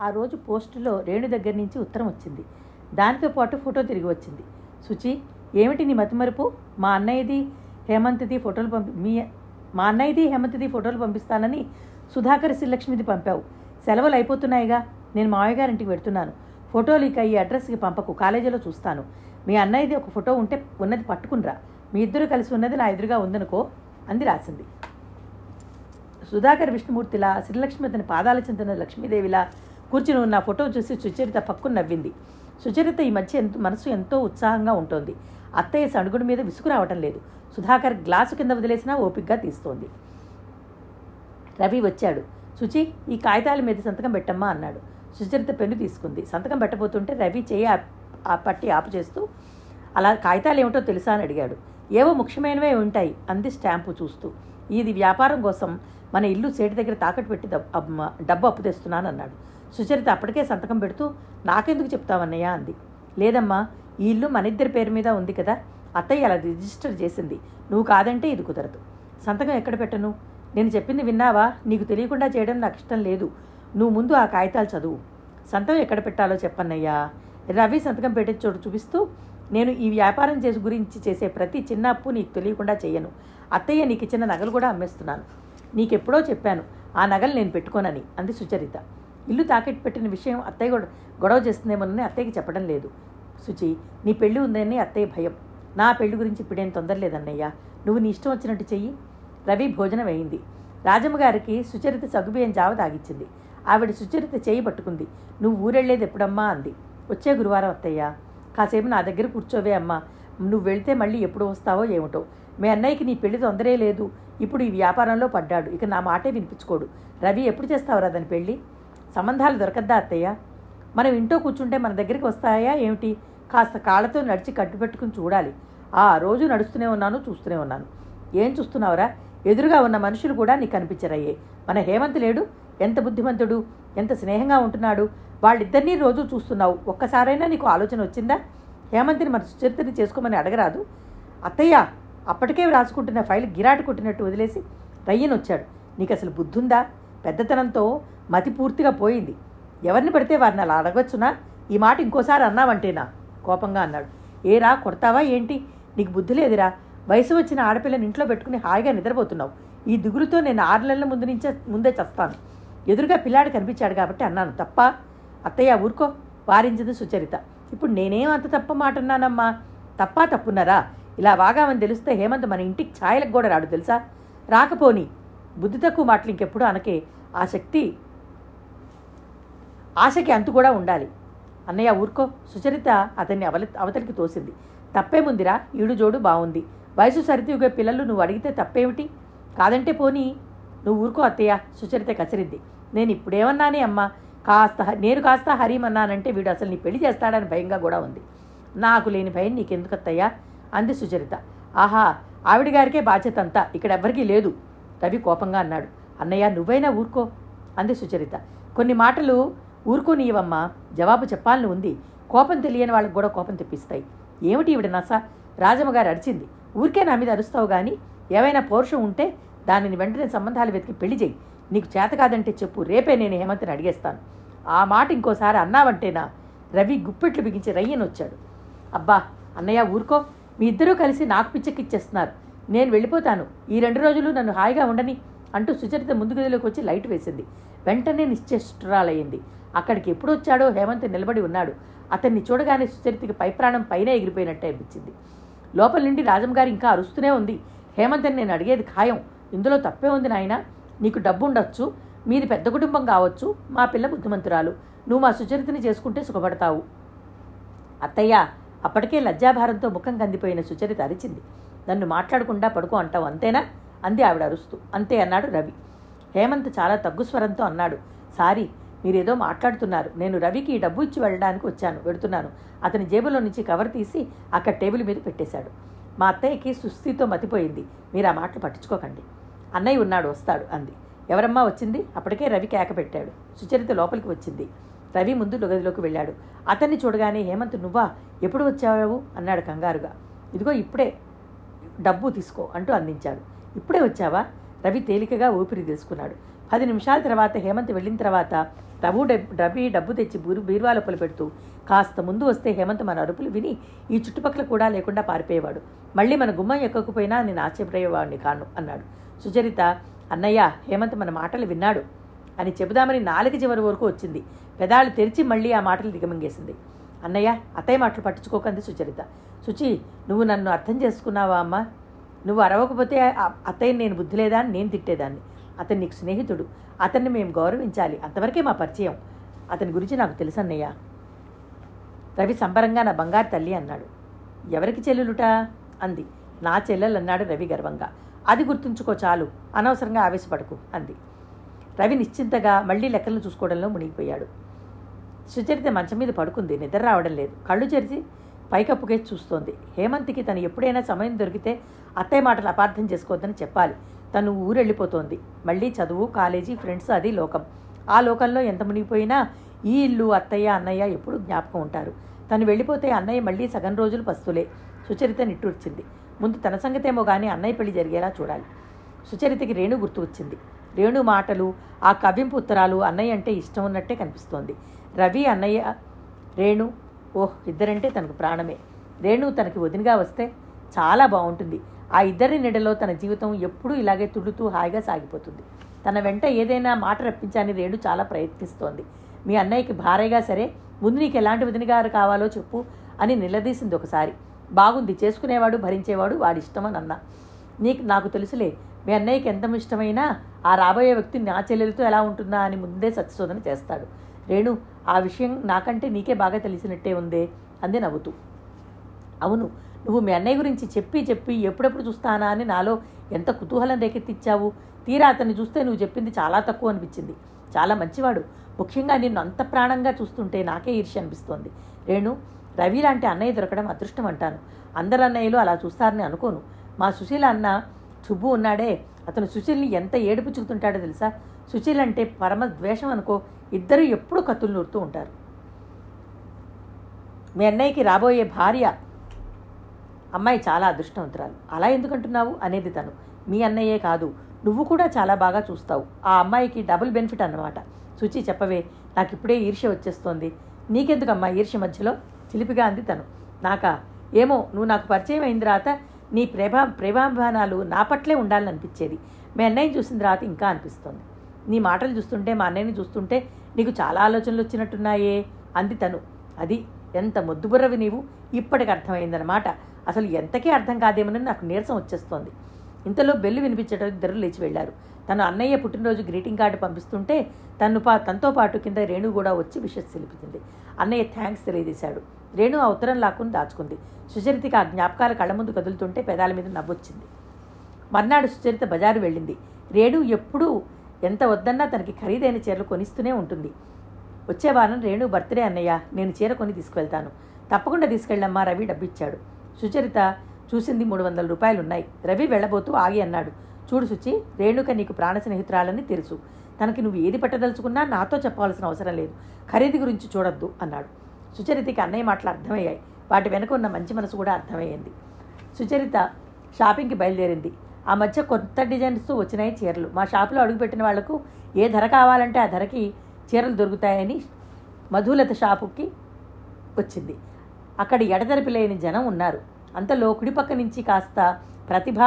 ఆ రోజు పోస్టులో రేణు దగ్గర నుంచి ఉత్తరం వచ్చింది. దానితో పాటు ఫోటో తిరిగి వచ్చింది. సుచి ఏమిటి నీ మతిమరుపు? మా అన్నయ్యది హేమంత్ది ఫోటోలు పంపి మీ మా అన్నయ్యది హేమంత్ది ఫోటోలు పంపిస్తానని సుధాకర్ శ్రీలక్ష్మిది పంపావు. సెలవులు అయిపోతున్నాయిగా. నేను మావయ్య గారింటికి ఫోటోలు ఇక ఈ అడ్రస్కి పంపకు. కాలేజీలో చూస్తాను. మీ అన్నయ్యది ఒక ఫోటో ఉంటే ఉన్నది పట్టుకునిరా. మీ ఇద్దరు కలిసి ఉన్నది నా ఎదురుగా ఉందనుకో అంది రాసింది. సుధాకర్ విష్ణుమూర్తిలా శ్రీలక్ష్మి అతని పాదాల చెందిన లక్ష్మీదేవిలా కూర్చుని ఉన్న ఫోటో చూసి సుచరిత పక్కు నవ్వింది. సుచరిత ఈ మధ్య ఎంతో మనసు ఎంతో ఉత్సాహంగా ఉంటుంది. అత్తయ్య సణుగుడి మీద విసుగు రావటం లేదు. సుధాకర్ గ్లాసు కింద వదిలేసినా ఓపిగ్గా తీస్తోంది. రవి వచ్చాడు. సుచి ఈ కాగితాల మీద సంతకం పెట్టమ్మా అన్నాడు. సుచరిత పెన్ను తీసుకుంది. సంతకం పెట్టబోతుంటే రవి చేయి ఆ- పట్టి ఆపు చేస్తూ అలా కాగితాలు ఏమిటో తెలుసా? అని అడిగాడు. ఏవో ముఖ్యమైనవే ఉంటాయి అంది స్టాంపు చూస్తూ. ఇది వ్యాపారం కోసం మన ఇల్లు సేటి దగ్గర తాకట్టు పెట్టి డబ్బు అప్పు తెస్తున్నాను అన్నాడు. సుచరిత అప్పటికే సంతకం పెడుతూ నాకెందుకు చెప్తావన్నయ్య అంది. లేదమ్మా ఈ ఇల్లు మన ఇద్దరి పేరు మీద ఉంది కదా అత్తయ్య అలా రిజిస్టర్ చేసింది. నువ్వు కాదంటే ఇది కుదరదు. సంతకం ఎక్కడ పెట్టను? నేను చెప్పింది విన్నావా? నీకు తెలియకుండా చేయడం నాకు ఇష్టం లేదు. నువ్వు ముందు ఆ కాగితాలు చదువు. సంతకం ఎక్కడ పెట్టాలో చెప్పన్నయ్యా. రవి సంతకం పెట్టే చోటు చూపిస్తూ నేను ఈ వ్యాపారం చేసి గురించి చేసే ప్రతి చిన్న అప్పు నీకు తెలియకుండా చేయను అత్తయ్య నీకు ఇచ్చిన నగలు కూడా అమ్మేస్తున్నాను. నీకెప్పుడో చెప్పాను ఆ నగలు నేను పెట్టుకోనని అంది సుచరిత. ఇల్లు తాకెట్టు పెట్టిన విషయం అత్తయ్య గొడవ చేస్తుందేమోనని అత్తయ్యకి చెప్పడం లేదు. శుచి నీ పెళ్ళి ఉందని అత్తయ్య భయం. నా పెళ్ళి గురించి ఇప్పుడేం తొందర లేదన్నయ్య. నువ్వు నీ ఇష్టం వచ్చినట్టు చెయ్యి. రవి భోజనం అయింది. రాజమ్మ గారికి సుచరిత సగుబియం జావ తాగిచ్చింది. ఆవిడ సుచరిత చేయి పట్టుకుంది. నువ్వు ఊరెళ్ళేది ఎప్పుడమ్మా? అంది. వచ్చే గురువారం అత్తయ్య. కాసేపు నా దగ్గర కూర్చోవే అమ్మా. నువ్వు వెళితే మళ్ళీ ఎప్పుడు వస్తావో ఏమిటో. మీ అన్నయ్యకి నీ పెళ్ళి తొందరే లేదు. ఇప్పుడు ఈ వ్యాపారంలో పడ్డాడు. ఇక నా మాటే వినిపించుకోడు. రవి ఎప్పుడు చేస్తావురా దాని పెళ్ళి? సంబంధాలు దొరకద్దా అత్తయ్య? మనం ఇంట్లో కూర్చుంటే మన దగ్గరికి వస్తాయా ఏమిటి? కాస్త కాళ్ళతో నడిచి కట్టుపెట్టుకుని చూడాలి. ఆ రోజు నడుస్తూనే ఉన్నాను చూస్తూనే ఉన్నాను. ఏం చూస్తున్నావురా? ఎదురుగా ఉన్న మనుషులు కూడా నీకు కనిపించరయ్యే. మన హేమంత్ లేడు. ఎంత బుద్ధిమంతుడు? ఎంత స్నేహంగా ఉంటున్నాడు? వాళ్ళిద్దరినీ రోజు చూస్తున్నావు. ఒక్కసారైనా నీకు ఆలోచన వచ్చిందా? హేమంత్ని మన సుచరితని చేసుకోమని అడగరాదు. అత్తయ్య అప్పటికే రాసుకుంటున్న ఫైల్ గిరాటు కొట్టినట్టు వదిలేసి రయ్యనొచ్చాడు. నీకు అసలు బుద్ధుందా? పెద్దతనంతో మతి పూర్తిగా పోయింది. ఎవరిని పడితే వారిని అలా అడగవచ్చునా ఈ మాట ఇంకోసారి అన్నావంటేనా? కోపంగా అన్నాడు. ఏరా కొడతావా ఏంటి? నీకు బుద్ధి లేదురా. వయసు వచ్చిన ఆడపిల్లని ఇంట్లో పెట్టుకుని హాయిగా నిద్రపోతున్నావు. ఈ దిగులుతో నేను ఆరు నెలల ముందు నుంచే ముందే చస్తాను. ఎదురుగా పిల్లాడు కనిపించాడు కాబట్టి అన్నాను. తప్ప? అత్తయ్య ఊరుకో. వారించింది సుచరిత. ఇప్పుడు నేనేం అంత తప్ప మాట అన్నానమ్మా? తప్పా తప్పున్నారా? ఇలా వాగామని తెలిస్తే హేమంత్ మన ఇంటికి ఛాయలకు కూడా రాడు తెలుసా? రాకపోని. బుద్ధి తక్కువ మాటలు ఇంకెప్పుడు అనకే. ఆ శక్తి ఆశకి అంతు కూడా ఉండాలి. అన్నయ్య ఊరుకో. సుచరిత అతన్ని అవల అవతలికి తోసింది. తప్పేముందిరా? ఈడు జోడు బాగుంది వయసు సరితూగే పిల్లలు నువ్వు అడిగితే తప్పేమిటి? కాదంటే పోనీ నువ్వు ఊరుకో అత్తయ్య. సుచరిత కసిరింది. నేను ఇప్పుడేమన్నానే అమ్మా కాస్త నేను కాస్త హరిమన్నానంటే వీడు అసలు నీ పెళ్ళి చేస్తాడని భయంగా కూడా ఉంది. నాకు లేని భయం నీకెందుకు అత్తయ్యా అంది సుచరిత. ఆహా ఆవిడ గారికే బాధ్యత అంతా. ఇక్కడ ఎవ్వరికీ లేదు. రవి కోపంగా అన్నాడు. అన్నయ్య నువ్వైనా ఊరుకో అంది సుచరిత. కొన్ని మాటలు ఊరుకోనీయవమ్మా జవాబు చెప్పాలని ఉంది. కోపం తెలియని వాళ్ళకి కూడా కోపం తెప్పిస్తాయి. ఏమిటి ఈవిడ నస? రాజమ్మ గారు అరిచింది. ఊరికే నా మీద అరుస్తావు కానీ ఏవైనా పౌరుషం ఉంటే దానిని వెంటనే సంబంధాలు వెతికి పెళ్ళి చేయి. నీకు చేత కాదంటే చెప్పు రేపే నేను హేమంత్ని అడిగేస్తాను. ఆ మాట ఇంకోసారి అన్నావంటేనా? రవి గుప్పెట్లు బిగించి రయ్యను వచ్చాడు. అబ్బా అన్నయ్య ఊరుకో. మీ ఇద్దరూ కలిసి నాకు పిచ్చెక్కిచ్చేస్తున్నారు. నేను వెళ్ళిపోతాను. ఈ రెండు రోజులు నన్ను హాయిగా ఉండని. అంటూ సుచరిత ముందు గదిలోకి వచ్చి లైట్ వేసింది. వెంటనే నిశ్చేష్టురాలయ్యింది. అక్కడికి ఎప్పుడు వచ్చాడో హేమంత్ నిలబడి ఉన్నాడు. అతన్ని చూడగానే సుచరితకి పైప్రాణం పైన ఎగిరిపోయినట్టే అనిపించింది. లోపల నుండి రాజంగారు ఇంకా అరుస్తూనే ఉంది. హేమంత్ని నేను అడిగేది ఖాయం. ఇందులో తప్పే ఉంది నాయన. నీకు డబ్బు ఉండొచ్చు. మీది పెద్ద కుటుంబం కావచ్చు. మా పిల్ల బుద్ధిమంతురాలు. నువ్వు మా సుచరితని చేసుకుంటే సుఖపడతావు. అత్తయ్య అప్పటికే లజ్జాభారంతో ముఖం కందిపోయిన సుచరిత అరిచింది. నన్ను మాట్లాడకుండా పడుకో అంటావు అంతేనా? అంది ఆవిడ అరుస్తూ. అంతే అన్నాడు రవి. హేమంత్ చాలా తగ్గు స్వరంతో అన్నాడు. సారీ మీరేదో మాట్లాడుతున్నారు. నేను రవికి ఈ డబ్బు ఇచ్చి వెళ్ళడానికి వచ్చాను వెడుతున్నాను. అతని జేబులో నుంచి కవర్ తీసి అక్కడ టేబుల్ మీద పెట్టేశాడు. మా అత్తయ్యకి సుస్థితో మతిపోయింది. మీరు ఆ మాటలు పట్టించుకోకండి. అన్నయ్య ఉన్నాడు వస్తాడు అంది. ఎవరమ్మా వచ్చింది? అప్పటికే రవి కేక పెట్టాడు. సుచరిత లోపలికి వచ్చింది. రవి ముందు గదిలోకి వెళ్ళాడు. అతన్ని చూడగానే హేమంత్ నువ్వా? ఎప్పుడు వచ్చావు? అన్నాడు కంగారుగా. ఇదిగో ఇప్పుడే. డబ్బు తీసుకో అంటూ అందించాడు. ఇప్పుడే వచ్చావా? రవి తేలికగా ఊపిరి తీసుకున్నాడు. పది నిమిషాల తర్వాత హేమంత్ వెళ్ళిన తర్వాత రఘు రవి డబ్బు తెచ్చి బూరు బీరువాల లోపల పెడుతూ కాస్త ముందు వస్తే హేమంత్ మన అరుపులు విని ఈ చుట్టుపక్కల కూడా లేకుండా పారిపోయేవాడు. మళ్ళీ మన గుమ్మం ఎక్కకపోయినా నేను ఆశ్చర్యపోయేవాడిని కాను అన్నాడు. సుచరిత అన్నయ్య హేమంత్ మన మాటలు విన్నాడు అని చెబుదామని నాలుగు చివరి వరకు వచ్చింది. పెదాలు తెరిచి మళ్ళీ ఆ మాటలు దిగమింగేసింది. అన్నయ్య అత్తయ్య మాటలు పట్టించుకోకంది సుచరిత. సుచి నువ్వు నన్ను అర్థం చేసుకున్నావా అమ్మా? నువ్వు అరవకపోతే అత్తయ్య నేను బుద్ధి లేదా అని నేను తిట్టేదాన్ని. అతను నీకు స్నేహితుడు. అతన్ని మేము గౌరవించాలి. అంతవరకే మా పరిచయం. అతని గురించి నాకు తెలుసన్నయ్య. రవి సంబరంగా నా బంగారు తల్లి అన్నాడు. ఎవరికి చెల్లెలుట? అంది. నా చెల్లెలు అన్నాడు రవి గర్వంగా. అది గుర్తుంచుకో చాలు. అనవసరంగా ఆవేశపడకు అంది. రవి నిశ్చింతగా మళ్ళీ లెక్కలను చూసుకోవడంలో మునిగిపోయాడు. సుచరిత మంచం మీద పడుకుంది. నిద్ర రావడం లేదు. కళ్ళు చెరిచి పైకప్పుకే చూస్తోంది. హేమంత్కి తను ఎప్పుడైనా సమయం దొరికితే అత్తయ్య మాటలు అపార్థం చేసుకోవద్దని చెప్పాలి. తను ఊరెళ్ళిపోతోంది. మళ్ళీ చదువు కాలేజీ ఫ్రెండ్స్ అది లోకం. ఆ లోకంలో ఎంత మునిగిపోయినా ఈ ఇల్లు అత్తయ్య అన్నయ్య ఎప్పుడూ జ్ఞాపకం ఉంటారు. తను వెళ్ళిపోతే అన్నయ్య మళ్ళీ సగం రోజులు పస్తులే. సుచరిత నిట్టూర్చింది. ముందు తన సంగతేమో కానీ అన్నయ్య పెళ్ళి జరిగేలా చూడాలి. సుచరితకి రేణు గుర్తు వచ్చింది. రేణు మాటలు ఆ కవ్వింపు ఉత్తరాలు అన్నయ్య అంటే ఇష్టం ఉన్నట్టే కనిపిస్తోంది. రవి అన్నయ్య రేణు ఓహ్ ఇద్దరంటే తనకు ప్రాణమే. రేణు తనకి వదినగా వస్తే చాలా బాగుంటుంది. ఆ ఇద్దరి నీడలో తన జీవితం ఎప్పుడూ ఇలాగే తుడుతూ హాయిగా సాగిపోతుంది. తన వెంట ఏదైనా మాట రప్పించాలని రేణు చాలా ప్రయత్నిస్తోంది. మీ అన్నయ్యకి భార్యగా సరే ముందు నీకు ఎలాంటి వదినగారు కావాలో చెప్పు అని నిలదీసింది ఒకసారి. బాగుంది చేసుకునేవాడు భరించేవాడు వాడి ఇష్టం అని నీకు నాకు తెలుసులే మీ అన్నయ్యకి ఎంత ఇష్టమైనా ఆ రాబోయే వ్యక్తి నా చెల్లెలతో ఎలా ఉంటుందా అని ముందే సత్యశోధన చేస్తాడు. రేణు ఆ విషయం నాకంటే నీకే బాగా తెలిసినట్టే ఉందే అంది నవ్వుతూ. అవును నువ్వు మీ అన్నయ్య గురించి చెప్పి చెప్పి ఎప్పుడెప్పుడు చూస్తానా అని నాలో ఎంత కుతూహలం రేకెత్తిచ్చావు? తీరా అతన్ని చూస్తే నువ్వు చెప్పింది చాలా తక్కువ అనిపించింది. చాలా మంచివాడు. ముఖ్యంగా నిన్ను అంత ప్రాణంగా చూస్తుంటే నాకే ఈర్ష్య అనిపిస్తోంది. రేణు రవి లాంటి అన్నయ్య దొరకడం అదృష్టం అంటాను. అందరు అన్నయ్యలు అలా చూస్తారని అనుకోను. మా సుశీల అన్న సుబ్బు ఉన్నాడే. అతను సుశీల్ని ఎంత ఏడుపు చూతుంటాడో తెలుసా? సుశీల్ అంటే పరమ ద్వేషం అనుకో ఇద్దరు ఎప్పుడూ కత్తులు నూరుతూ ఉంటారు. మీ అన్నయ్యకి రాబోయే భార్య అమ్మాయి చాలా అదృష్టవంతురాలు. అలా ఎందుకంటున్నావు? అనేది తను. మీ అన్నయ్యే కాదు. నువ్వు కూడా చాలా బాగా చూస్తావు. ఆ అమ్మాయికి డబుల్ బెనిఫిట్ అన్నమాట. సుచి చెప్పవే నాకు ఇప్పుడే ఈర్ష్య వచ్చేస్తోంది. నీకెందుకమ్మా ఈర్ష్య మధ్యలో? చిలిపిగా అంది తను. నాకా? ఏమో నువ్వు నాకు పరిచయం అయిన తర్వాత నీ ప్రేమ ప్రేమాభిమానాలు నా పట్లే ఉండాలని అనిపించేది మీ అన్నయ్యని చూసిన తర్వాత ఇంకా అనిపిస్తోంది. నీ మాటలు చూస్తుంటే మా అన్నయ్యని చూస్తుంటే నీకు చాలా ఆలోచనలు వచ్చినట్టున్నాయే అంది తను. అది ఎంత మొద్దుబుర్రవి నీవు? ఇప్పటికి అర్థమైందనమాట అసలు ఎంతకీ అర్థం కాదేమని నాకు నీరసం వచ్చేస్తోంది. ఇంతలో బెల్లు వినిపించడం ఇద్దరు లేచి వెళ్ళారు తను అన్నయ్య పుట్టినరోజు గ్రీటింగ్ కార్డు పంపిస్తుంటే తను పా తనతో పాటు కింద రేణు కూడా వచ్చి విషస్ తెలిపింది. అన్నయ్య థ్యాంక్స్ తెలియజేశాడు. రేణు ఆ ఉత్తరం లాక్కుని దాచుకుంది. సుచరితకి ఆ జ్ఞాపకాలు కళ్ళ ముందు కదులుతుంటే పెదాల మీద నవ్వొచ్చింది. మర్నాడు సుచరిత బజారు వెళ్ళింది. రేణు ఎప్పుడూ ఎంత వద్దన్నా తనకి ఖరీదైన చీరలు కొనిస్తూనే ఉంటుంది. వచ్చే వారం రేణు బర్త్డే అన్నయ్య నేను చీర కొని తీసుకువెళ్తాను. తప్పకుండా తీసుకెళ్ళమ్మా రవి డబ్బిచ్చాడు. సుచరిత చూసింది మూడు వందల రూపాయలు ఉన్నాయి రవి వెళ్ళబోతూ ఆగి అన్నాడు. చూడు సుచి రేణుక నీకు ప్రాణ స్నేహితురాలని తెలుసు. తనకి నువ్వు ఏది పట్టదలుచుకున్నా నాతో చెప్పవలసిన అవసరం లేదు. ఖరీదు గురించి చూడొద్దు అన్నాడు. సుచరితకి అన్నయ్య మాటలు అర్థమయ్యాయి. వాటి వెనుక ఉన్న మంచి మనసు కూడా అర్థమయ్యింది. సుచరిత షాపింగ్కి బయలుదేరింది. ఆ మధ్య కొత్త డిజైన్స్తో వచ్చినాయి చీరలు. మా షాపులో అడుగుపెట్టిన వాళ్ళకు ఏ ధర కావాలంటే ఆ ధరకి చీరలు దొరుకుతాయని మధులత షాపుకి వచ్చింది. అక్కడ ఎడతెరపి లేని జనం ఉన్నారు. అంతలో కుడిపక్క నుంచి కాస్త ప్రతిభ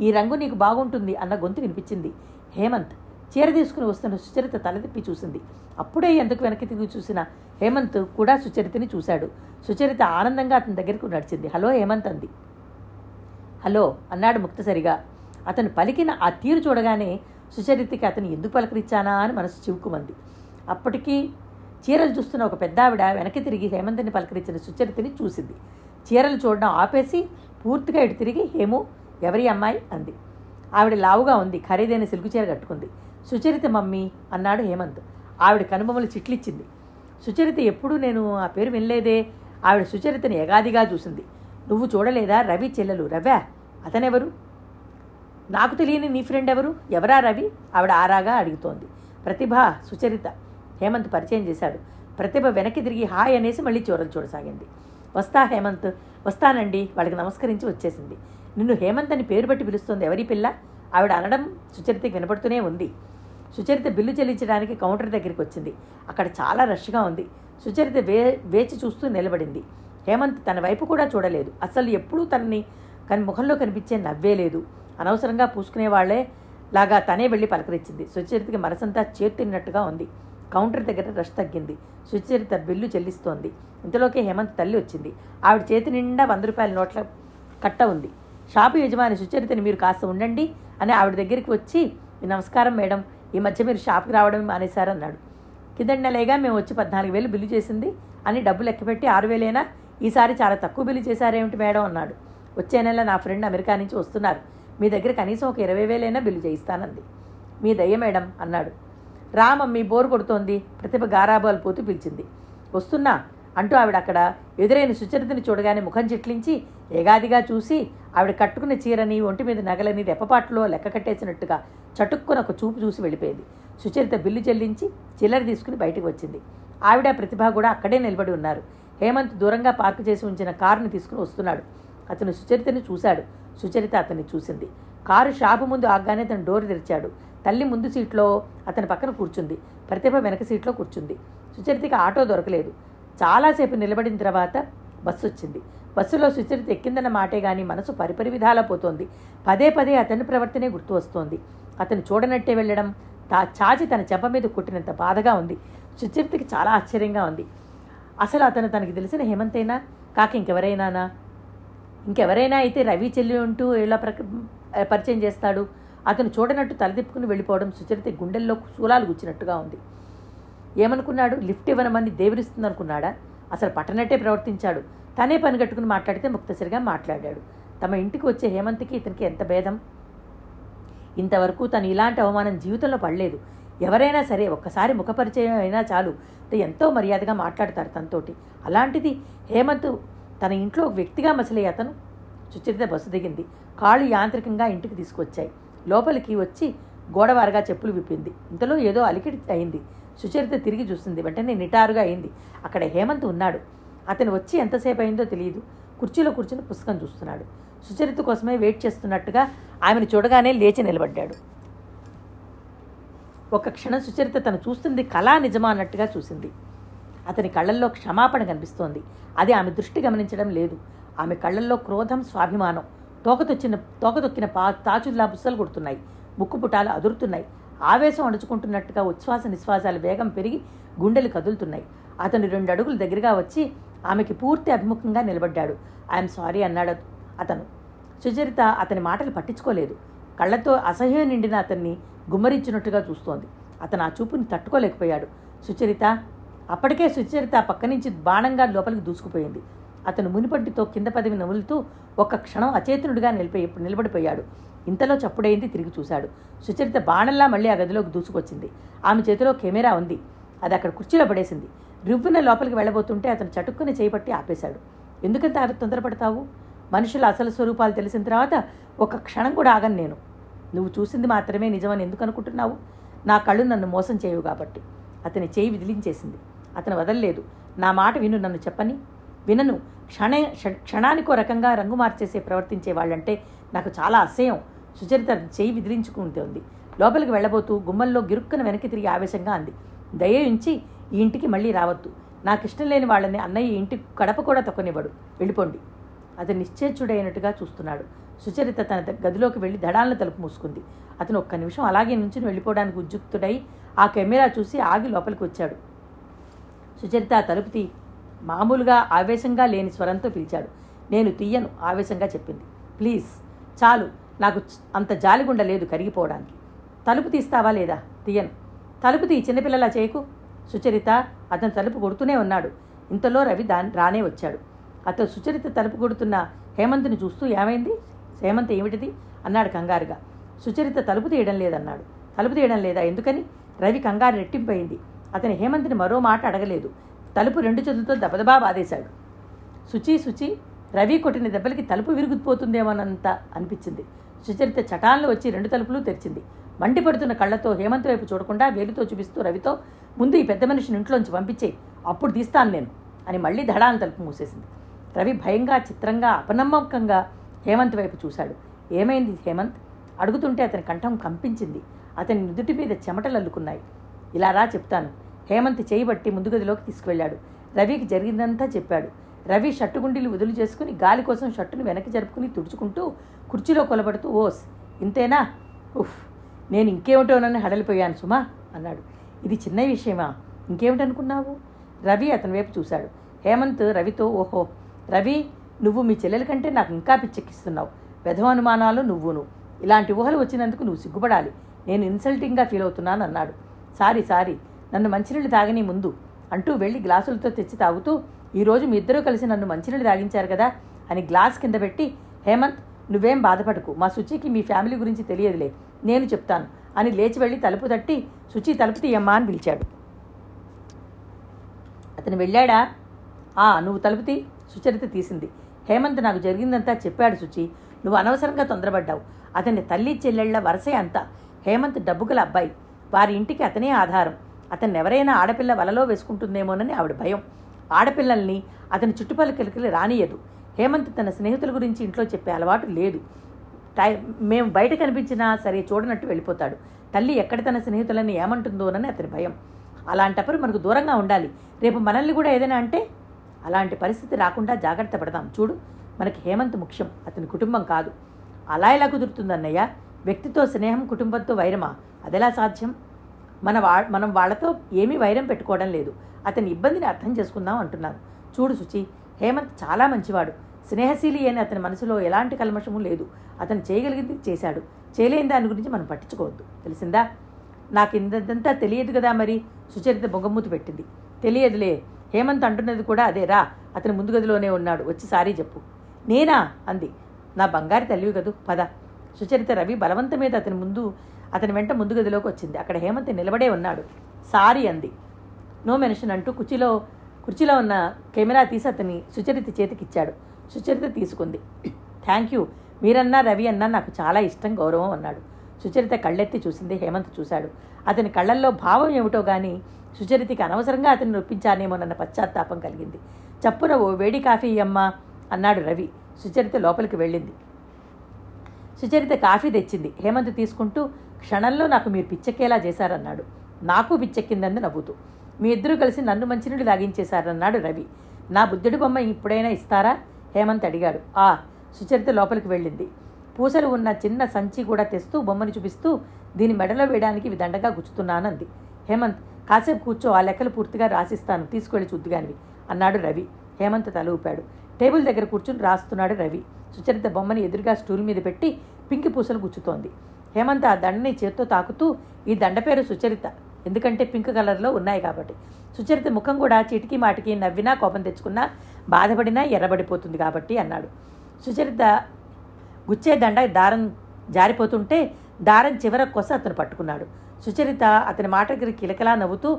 ఈ రంగు నీకు బాగుంటుంది అన్న గొంతు వినిపించింది. హేమంత్ చీర తీసుకుని వస్తున్న సుచరిత తలదిప్పి చూసింది. అప్పుడే ఎందుకు వెనక్కి తిరిగి చూసిన హేమంత్ కూడా సుచరితని చూశాడు. సుచరిత ఆనందంగా అతని దగ్గరకు నడిచింది. హలో హేమంత్ అంది. హలో అన్నాడు ముక్తసరిగా. అతను పలికిన ఆ తీరు చూడగానే సుచరితకి అతను ఎందుకు పలకరించానా అని మనసు చివుకుమంది అప్పటికీ చీరలు చూస్తున్న ఒక పెద్దావిడ వెనక్కి తిరిగి హేమంత్ని పలకరించిన సుచరితని చూసింది. చీరలు చూడడం ఆపేసి పూర్తిగా ఇటు తిరిగి హేము ఎవరి అమ్మాయి? అంది. ఆవిడ లావుగా ఉంది ఖరీదైన సిల్కు చీర కట్టుకుంది. సుచరిత మమ్మీ అన్నాడు హేమంత్. ఆవిడ కనుబొమ్మలు చిట్లిచ్చింది. సుచరిత ఎప్పుడూ నేను ఆ పేరు వినలేదే. ఆవిడ సుచరితని ఎగాదిగా చూసింది. నువ్వు చూడలేదా రవి చెల్లెలు? రవ్యా అతనెవరు? నాకు తెలియని నీ ఫ్రెండ్ ఎవరు? ఎవరా రవి? ఆవిడ ఆరాగా అడుగుతోంది. ప్రతిభ సుచరిత. హేమంత్ పరిచయం చేశాడు. ప్రతిభ వెనక్కి తిరిగి హాయ్ అనేసి మళ్ళీ చూరలు చూడసాగింది. వస్తా హేమంత్ వస్తానండి వాళ్ళకి నమస్కరించి వచ్చేసింది. నిన్ను హేమంత్ అని పేరు పెట్టి పిలుస్తుంది ఎవరి పిల్ల? ఆవిడ అనడం సుచరితకి వినపడుతూనే ఉంది. సుచరిత బిల్లు చెల్లించడానికి కౌంటర్ దగ్గరికి వచ్చింది. అక్కడ చాలా రష్గా ఉంది. సుచరిత వే వేచి చూస్తూ నిలబడింది. హేమంత్ తన వైపు కూడా చూడలేదు. అసలు ఎప్పుడూ తనని కని ముఖంలో కనిపించే నవ్వే లేదు. అనవసరంగా పూసుకునే వాళ్ళే లాగా తనే వెళ్ళి పలకరించింది. సుచరితకి మనసంతా చేతిన్నట్టుగా ఉంది. కౌంటర్ దగ్గర రష్ తగ్గింది. సుచరిత బిల్లు చెల్లిస్తోంది. ఇంతలోకే హేమంత్ తల్లి వచ్చింది. ఆవిడ చేతి నిండా వంద రూపాయల నోట్ల కట్ట ఉంది. షాపు యజమాని సుచరితని మీరు కాస్త ఉండండి అని ఆవిడ దగ్గరికి వచ్చి నమస్కారం మేడం ఈ మధ్య మీరు షాప్కి రావడం మానేశారన్నాడు. కిందటి నెలేగా మేము వచ్చి పద్నాలుగు వేలు బిల్లు చేసింది. అని డబ్బు లెక్కపెట్టి ఆరు వేలైనా? ఈసారి చాలా తక్కువ బిల్లు చేశారేమిటి మేడం? అన్నాడు. వచ్చే నెల నా ఫ్రెండ్ అమెరికా నుంచి వస్తున్నారు. మీ దగ్గర కనీసం ఒక ఇరవై వేలైనా బిల్లు చేయిస్తానంది. మీ దయ్య మేడం అన్నాడు. రామమ్మి బోరు కొడుతోంది. ప్రతిభ గారాబాలు పోతూ పిలిచింది. వస్తున్నా అంటూ ఆవిడ అక్కడ ఎదురైన సుచరితని చూడగానే ముఖం చిట్లించి ఏగాదిగా చూసి ఆవిడ కట్టుకున్న చీరని ఒంటి మీద నగలని రెప్పపాట్లో లెక్క కట్టేసినట్టుగా చటుక్కున ఒక చూపు చూసి వెళ్ళిపోయింది. సుచరిత బిల్లు చెల్లించి చిల్లర తీసుకుని బయటకు వచ్చింది. ఆవిడ ప్రతిభ కూడా అక్కడే నిలబడి ఉన్నారు. హేమంత్ దూరంగా పార్కు చేసి ఉంచిన కారుని తీసుకుని వస్తున్నాడు. అతను సుచరితని చూశాడు. సుచరిత అతన్ని చూసింది. కారు షాపు ముందు ఆగ్గానే తన డోర్ తెరిచాడు. తల్లి ముందు సీట్లో అతని పక్కన కూర్చుంది. ప్రతిభ వెనక సీట్లో కూర్చుంది. సుచరితకి ఆటో దొరకలేదు. చాలాసేపు నిలబడిన తర్వాత బస్సు వచ్చింది. బస్సులో సుచరిత ఎక్కిందన్న మాటే గాని మనసు పరిపరి విధాలా పోతోంది. పదే పదే అతని ప్రవర్తనే గుర్తు వస్తోంది. అతను చూడనట్టే వెళ్ళడం తా చాచి తన చెంప మీద కుట్టినంత బాధగా ఉంది. సుచరితకి చాలా ఆశ్చర్యంగా ఉంది. అసలు అతను తనకి తెలిసిన హేమంతేనా? కాక ఇంకెవరైనానా? ఇంకెవరైనా అయితే రవి చెల్లి ఉంటూ ఇలా ప్ర పరిచయం చేస్తాడు. అతను చూడనట్టు తలదిప్పుకుని వెళ్ళిపోవడం సుచరిత గుండెల్లో శూలాలు గుచ్చినట్టుగా ఉంది. ఏమనుకున్నాడు? లిఫ్ట్ ఇవ్వనమని దేవరిస్తుందనుకున్నాడా? అసలు పట్టనట్టే ప్రవర్తించాడు. తనే పని కట్టుకుని మాట్లాడితే ముక్తసరిగా మాట్లాడాడు. తమ ఇంటికి వచ్చే హేమంత్కి ఇతనికి ఎంత భేదం? ఇంతవరకు తను ఇలాంటి అవమానం జీవితంలో పడలేదు. ఎవరైనా సరే ఒక్కసారి ముఖపరిచయం అయినా చాలు. ఎంతో మర్యాదగా మాట్లాడతారు తనతోటి. అలాంటిది హేమంత్ తన ఇంట్లో వ్యక్తిగా మసలే అతను? సుచరిత బస్సు దిగింది. కాళ్ళు యాంత్రికంగా ఇంటికి తీసుకొచ్చాయి. లోపలికి వచ్చి గోడవారగా చెప్పులు విప్పింది. ఇంతలో ఏదో అలికిడి అయింది. సుచరిత తిరిగి చూస్తుంది వెంటనే నిటారుగా అయింది. అక్కడ హేమంత్ ఉన్నాడు. అతను వచ్చి ఎంతసేపు అయిందో తెలియదు. కుర్చీలో కూర్చుని పుస్తకం చూస్తున్నాడు. సుచరిత కోసమే వెయిట్ చేస్తున్నట్టుగా ఆమెను చూడగానే లేచి నిలబడ్డాడు. ఒక క్షణం సుచరిత తను చూస్తుంది కళా నిజమా అన్నట్టుగా చూసింది. అతని కళ్ళల్లో క్షమాపణ కనిపిస్తోంది. అది ఆమె దృష్టి గమనించడం లేదు. ఆమె కళ్ళల్లో క్రోధం స్వాభిమానం. తోకతొచ్చిన తోకతొక్కిన పా తాచుల్లా బుస్సలు కొడుతున్నాయి. ముక్కు పుటాలు అదురుతున్నాయి. ఆవేశం అణుచుకుంటున్నట్టుగా ఉచ్ఛ్వాస నిశ్వాసాలు వేగం పెరిగి గుండెలు కదులుతున్నాయి. అతను రెండు అడుగులు దగ్గరగా వచ్చి ఆమెకి పూర్తి అభిముఖంగా నిలబడ్డాడు. ఐఎమ్ సారీ అన్నాడు అతను. సుచరిత అతని మాటలు పట్టించుకోలేదు. కళ్ళతో అసహ్యం నిండిన అతన్ని గుమ్మరించినట్టుగా చూస్తోంది. అతను ఆ చూపుని తట్టుకోలేకపోయాడు. సుచరిత అప్పటికే సుచరిత పక్క నుంచి బాణంగా లోపలికి దూసుకుపోయింది. అతను మునిపంటితో కింద పదవి నములుతూ ఒక్క క్షణం అచేతనుడిగా నిలిపే నిలబడిపోయాడు. ఇంతలో చప్పుడైంది తిరిగి చూశాడు. సుచరిత బాణంలా మళ్ళీ ఆ గదిలోకి దూసుకొచ్చింది. ఆమె చేతిలో కెమెరా ఉంది. అది అక్కడ కుర్చీలో పడేసింది. రివ్వున లోపలికి వెళ్ళబోతుంటే అతను చటుక్కుని చేపట్టి ఆపేశాడు. ఎందుకంత ఆవి తొందరపడతావు? మనుషుల అసలు స్వరూపాలు తెలిసిన తర్వాత ఒక క్షణం కూడా ఆగను నేను. నువ్వు చూసింది మాత్రమే నిజమని ఎందుకు అనుకుంటున్నావు? నా కళ్ళు నన్ను మోసం చేయవు కాబట్టి. అతని చేయి విదిలించేసింది. అతను వదలలేదు. నా మాట విను నన్ను చెప్పని. వినను. క్షణ క్షణానికో రకంగా రంగు మార్చేసే ప్రవర్తించే వాళ్ళంటే నాకు చాలా అసహ్యం. సుచరిత చేయి విదిలించుకుంటుంది లోపలికి వెళ్ళబోతూ గుమ్మల్లో గిరుక్కున వెనక్కి తిరిగి ఆవేశంగా అంది. దయించి ఈ ఇంటికి మళ్ళీ రావద్దు. నాకు ఇష్టం లేని వాళ్ళని అన్నయ్య ఇంటి కడప కూడా తొక్కనివ్వడు. వెళ్ళిపోండి. అతను నిశ్చేచ్చుడైనట్టుగా చూస్తున్నాడు. సుచరిత తన గదిలోకి వెళ్ళి దడాలను తలుపు మూసుకుంది. అతను ఒక్క నిమిషం అలాగే నుంచి వెళ్ళిపోవడానికి ఉద్యుక్తుడై ఆ కెమెరా చూసి ఆగి లోపలికి వచ్చాడు సుచరిత తలుపుతి మామూలుగా ఆవేశంగా లేని స్వరంతో పిలిచాడు. నేను తీయను ఆవేశంగా చెప్పింది. ప్లీజ్ చాలు నాకు అంత జాలిగుండ లేదు కరిగిపోవడానికి. తలుపు తీస్తావా లేదా? తీయను తలుపు తీ చిన్నపిల్లలా చేయకు. సుచరిత అతను తలుపు కొడుతూనే ఉన్నాడు. ఇంతలో రవి దాని రానే వచ్చాడు. అతను సుచరిత తలుపు కొడుతున్న హేమంత్ని చూస్తూ ఏమైంది? హేమంత్ ఏమిటిది? అన్నాడు కంగారుగా. సుచరిత తలుపు తీయడం లేదన్నాడు. తలుపు తీయడం లేదా? ఎందుకని? రవి కంగారు రెట్టింపయింది. అతని హేమంత్ని మరో మాట అడగలేదు. తలుపు రెండు చేతులతో దబదబా బాధేశాడు. శుచి శుచి రవి కొట్టిన దెబ్బలకి తలుపు విరుగుపోతుందేమోనంత అనిపించింది. సుచరిత చటాన్లు వచ్చి రెండు తలుపులు తెరిచింది. మండిపడుతున్న కళ్ళతో హేమంత్ వైపు చూడకుండా వేలుతో చూపిస్తూ రవితో ముందు ఈ పెద్ద మనిషిని ఇంట్లోంచి పంపించే అప్పుడు తీస్తాను నేను అని మళ్ళీ ధడాన తలుపు మూసేసింది. రవి భయంగా చిత్రంగా అపనమ్మకంగా హేమంత్ వైపు చూశాడు. ఏమైంది హేమంత్? అడుగుతుంటే అతని కంఠం కంపించింది. అతని నుదుటి మీద చెమటలు అల్లుకున్నాయి ఇలా రా చెప్తాను. హేమంత్ చేయి బట్టి తీసుకువెళ్ళాడు. రవికి జరిగిందంతా చెప్పాడు. రవి షర్టు గుండీలు వదులు చేసుకుని గాలి కోసం షర్టును వెనక్కి జరుపుకుని తుడుచుకుంటూ కుర్చీలో కొలబడుతూ ఓస్ ఇంతేనా? ఉఫ్ నేను ఇంకేమిటోనని హడలిపోయాను సుమా అన్నాడు. ఇది చిన్న విషయమా? ఇంకేమిటనుకున్నావు? రవి అతని వైపు చూశాడు. హేమంత్ రవితో ఓహో రవి నువ్వు మీ చెల్లెల కంటే నాకు ఇంకా పిచ్చెక్కిస్తున్నావు. వెధవానుమానాలు నువ్వును. ఇలాంటి ఊహలు వచ్చినందుకు నువ్వు సిగ్గుపడాలి. నేను ఇన్సల్టింగ్గా ఫీల్ అవుతున్నాను అన్నాడు సారీ సారీ నన్ను మంచినీళ్ళు తాగని ముందు అంటూ వెళ్ళి గ్లాసులతో తెచ్చి తాగుతూ ఈరోజు మీ ఇద్దరూ కలిసి నన్ను మంచినీళ్ళు తాగించారు కదా అని గ్లాస్ కింద పెట్టి హేమంత్ నువ్వేం బాధపడకు. మా శుచికి మీ ఫ్యామిలీ గురించి తెలియదులే. నేను చెప్తాను అని లేచి వెళ్ళి తలుపు తట్టి శుచి తలుపు తీయమ్మా అని పిలిచాడు. అతను వెళ్ళాడా? ఆ నువ్వు తలుపు తీ సుచరిత తీసింది. హేమంత్ నాకు జరిగిందంతా చెప్పాడు శుచి నువ్వు అనవసరంగా తొందరపడ్డావు. అతని తల్లి చెల్లెళ్ళ వరసే అంతా. హేమంత్ డబ్బుగల అబ్బాయి. వారి ఇంటికి అతనే ఆధారం. అతన్ని ఎవరైనా ఆడపిల్ల వలలో వేసుకుంటుందేమోనని ఆవిడ భయం. ఆడపిల్లల్ని అతని చుట్టుపక్కలకి రానియదు హేమంత్ తన స్నేహితుల గురించి ఇంట్లో చెప్పే అలవాటు లేదు. టై మేము బయట కనిపించినా సరే చూడనట్టు వెళ్ళిపోతాడు. తల్లి ఎక్కడ తన స్నేహితులని ఏమంటుందోనని అతని భయం. అలాంటప్పుడు మనకు దూరంగా ఉండాలి. రేపు మనల్ని కూడా ఏదైనా అంటే అలాంటి పరిస్థితి రాకుండా జాగ్రత్త పడదాం. చూడు మనకి హేమంత్ ముఖ్యం అతని కుటుంబం కాదు. అలా ఎలా కుదురుతుందన్నయ్య? వ్యక్తితో స్నేహం కుటుంబంతో వైరమా? అదెలా సాధ్యం? మన వా మనం వాళ్ళతో ఏమీ వైరం పెట్టుకోవడం లేదు. అతని ఇబ్బందిని అర్థం చేసుకుందాం అంటున్నాను చూడు శుచి హేమంత్ చాలా మంచివాడు. స్నేహశీలి అని అతని మనసులో ఎలాంటి కల్మషము లేదు. అతను చేయగలిగింది చేశాడు. చేయలేని దాని గురించి మనం పట్టించుకోవద్దు. తెలిసిందా? నాకు ఇంతంతా తెలియదు కదా మరి? సుచరిత బొంగమూతి పెట్టింది. తెలియదులే. హేమంత్ అంటున్నది కూడా అదేరా అతని ముందు గదిలోనే ఉన్నాడు. వచ్చి సారీ చెప్పు. నేనా? అంది. నా బంగారు తల్లివి కదూ. పద. సుచరిత రవి బలవంత మీద అతని ముందు అతని వెంట ముందు గదిలోకి వచ్చింది. అక్కడ హేమంత్ నిలబడే ఉన్నాడు. సారీ అంది. నో మెన్షన్ అంటూ కుర్చీలో కుర్చీలో ఉన్న కెమెరా తీసి అతని సుచరిత చేతికిచ్చాడు. సుచరిత తీసుకుంది. Thank you. మీరన్నా రవి అన్నా నాకు చాలా ఇష్టం గౌరవం అన్నాడు. సుచరిత కళ్ళెత్తి చూసింది హేమంత్ చూశాడు. అతని కళ్ళల్లో భావం ఏమిటో గాని సుచరితకి అనవసరంగా అతన్ని నొప్పించానేమోనన్న పశ్చాత్తాపం కలిగింది. చప్పున ఓ వేడి కాఫీ అమ్మా అన్నాడు రవి. సుచరిత లోపలికి వెళ్ళింది. సుచరిత కాఫీ తెచ్చింది. హేమంత్ తీసుకుంటూ క్షణంలో నాకు మీరు పిచ్చెక్కేలా చేశారన్నాడు. నాకు పిచ్చెక్కిందంది నవ్వుతూ. మీ ఇద్దరూ కలిసి నన్ను మంచినీళ్ళు లాగించేశారన్నాడు రవి. నా బుద్ధుడి బొమ్మ ఇప్పుడైనా ఇస్తారా? హేమంత్ అడిగాడు. ఆ సుచరిత లోపలికి వెళ్ళింది. పూసలు ఉన్న చిన్న సంచి కూడా తెస్తూ బొమ్మను చూపిస్తూ దీని మెడలో వేయడానికి విదండగా గుచ్చుతున్నానంది. హేమంత్ కాసేపు కూర్చో ఆ లెక్కలు పూర్తిగా రాసిస్తాను. తీసుకువెళ్ళి చూద్దుగానివి అన్నాడు రవి. హేమంత్ తల ఊపాడు. టేబుల్ దగ్గర కూర్చుని రాస్తున్నాడు రవి. సుచరిత బొమ్మని ఎదురుగా స్టూల్ మీద పెట్టి పింకి పూసలు గుచ్చుతోంది. హేమంత్ ఆ దండని చేత్తో తాకుతూ ఈ దండ పేరు సుచరిత. ఎందుకంటే పింక్ కలర్లో ఉన్నాయి కాబట్టి. సుచరిత ముఖం కూడా చిటికి మాటికి నవ్వినా కోపం తెచ్చుకున్నా బాధపడినా ఎర్రబడిపోతుంది కాబట్టి అన్నాడు. సుచరిత గుచ్చే దండ దారం జారిపోతుంటే దారం చివర కొస అతను పట్టుకున్నాడు. సుచరిత అతని మాట దగ్గర కిలకలా నవ్వుతూ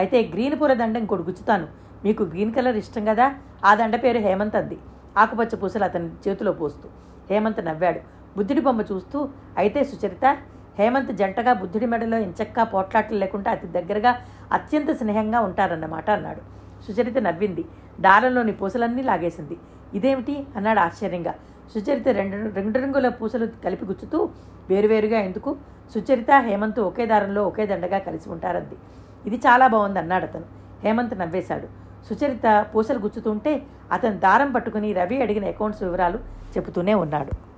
అయితే గ్రీన్ పూల దండ ఇంకోటి గుచ్చుతాను. మీకు గ్రీన్ కలర్ ఇష్టం కదా? ఆ దండ పేరు హేమంత్ అంది ఆకుపచ్చ పూసలు అతని చేతిలో పోస్తూ. హేమంత్ నవ్వాడు. బుద్ధుడి బొమ్మ చూస్తూ అయితే సుచరిత హేమంత్ జంటగా బుద్ధుడి మెడలో ఎంచక్కా పోట్లాటలు లేకుండా అతి దగ్గరగా అత్యంత స్నేహంగా ఉంటారన్నమాట అన్నాడు. సుచరిత నవ్వింది. దారంలోని పూసలన్నీ లాగేసింది. ఇదేమిటి? అన్నాడు ఆశ్చర్యంగా. సుచరిత రెండు రెండు రంగుల పూసలు కలిపి గుచ్చుతూ వేరువేరుగా ఎందుకు? సుచరిత హేమంత్ ఒకే దారంలో ఒకే దండగా కలిసి ఉంటారంది. ఇది చాలా బాగుంది అన్నాడు అతను. హేమంత్ నవ్వేశాడు. సుచరిత పూసలు గుచ్చుతుంటే అతను దారం పట్టుకుని రవి అడిగిన అకౌంట్స్ వివరాలు చెబుతూనే ఉన్నాడు.